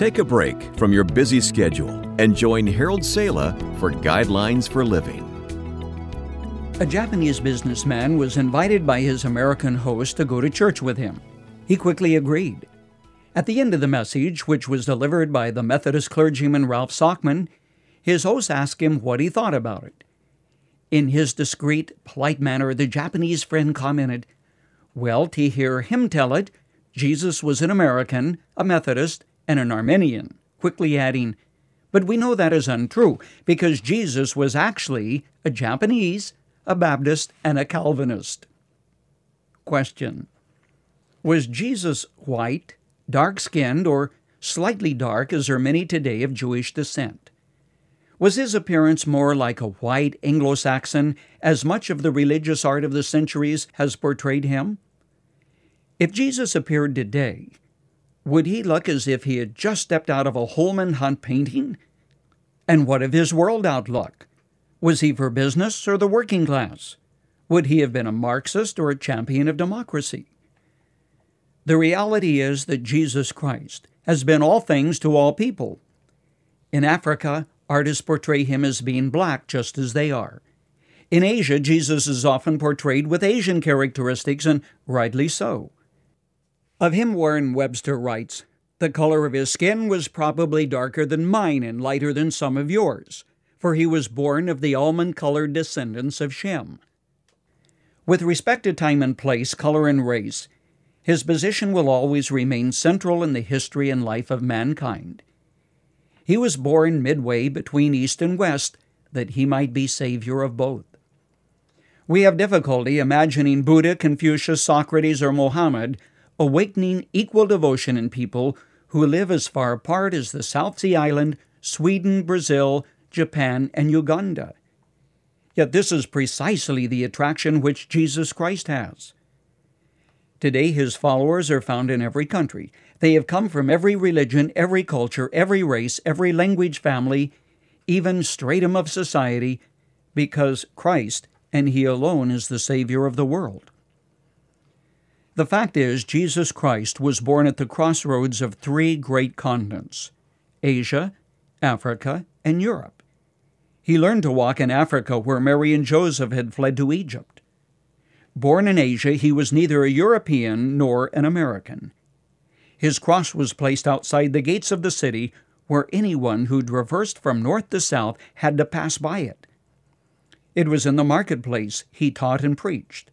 Take a break from your busy schedule and join Harold Sala for Guidelines for Living. A Japanese businessman was invited by his American host to go to church with him. He quickly agreed. At the end of the message, which was delivered by the Methodist clergyman Ralph Sockman, his host asked him what he thought about it. In his discreet, polite manner, the Japanese friend commented, Well, to hear him tell it, Jesus was an American, a Methodist, and an Arminian, quickly adding, But we know that is untrue, because Jesus was actually a Japanese, a Baptist, and a Calvinist. Question Was Jesus white, dark skinned, or slightly dark, as are many today of Jewish descent? Was his appearance more like a white Anglo Saxon, as much of the religious art of the centuries has portrayed him? If Jesus appeared today, would he look as if he had just stepped out of a Holman Hunt painting? And what of his world outlook? Was he for business or the working class? Would he have been a Marxist or a champion of democracy? The reality is that Jesus Christ has been all things to all people. In Africa, artists portray him as being black just as they are. In Asia, Jesus is often portrayed with Asian characteristics, and rightly so. Of him, Warren Webster writes The color of his skin was probably darker than mine and lighter than some of yours, for he was born of the almond colored descendants of Shem. With respect to time and place, color and race, his position will always remain central in the history and life of mankind. He was born midway between East and West that he might be Savior of both. We have difficulty imagining Buddha, Confucius, Socrates, or Mohammed awakening equal devotion in people who live as far apart as the South Sea Island, Sweden, Brazil, Japan, and Uganda. Yet this is precisely the attraction which Jesus Christ has. Today, his followers are found in every country. They have come from every religion, every culture, every race, every language family, even stratum of society, because Christ and He alone is the Savior of the world. The fact is, Jesus Christ was born at the crossroads of three great continents Asia, Africa, and Europe. He learned to walk in Africa, where Mary and Joseph had fled to Egypt. Born in Asia, he was neither a European nor an American. His cross was placed outside the gates of the city, where anyone who traversed from north to south had to pass by it. It was in the marketplace he taught and preached,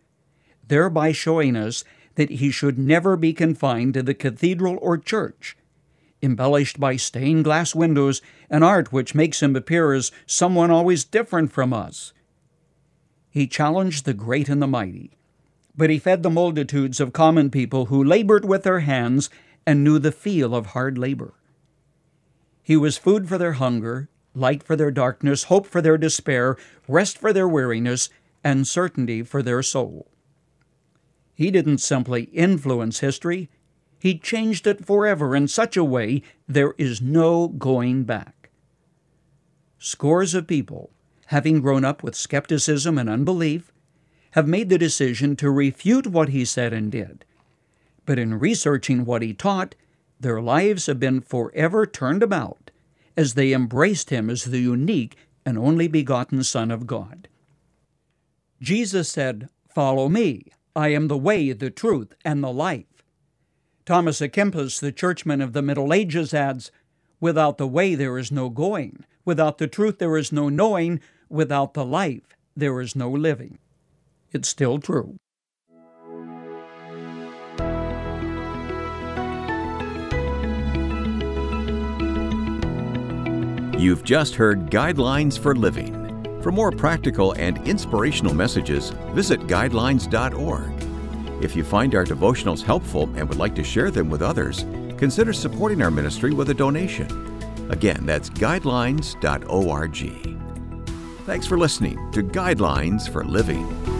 thereby showing us that he should never be confined to the cathedral or church, embellished by stained glass windows and art which makes him appear as someone always different from us. He challenged the great and the mighty, but he fed the multitudes of common people who labored with their hands and knew the feel of hard labor. He was food for their hunger, light for their darkness, hope for their despair, rest for their weariness, and certainty for their soul. He didn't simply influence history, he changed it forever in such a way there is no going back. Scores of people having grown up with skepticism and unbelief, have made the decision to refute what he said and did. But in researching what he taught, their lives have been forever turned about as they embraced him as the unique and only begotten Son of God. Jesus said, Follow me. I am the way, the truth, and the life. Thomas à Kempis, the churchman of the Middle Ages, adds, Without the way there is no going, without the truth there is no knowing, Without the life, there is no living. It's still true. You've just heard Guidelines for Living. For more practical and inspirational messages, visit guidelines.org. If you find our devotionals helpful and would like to share them with others, consider supporting our ministry with a donation. Again, that's guidelines.org. Thanks for listening to Guidelines for Living.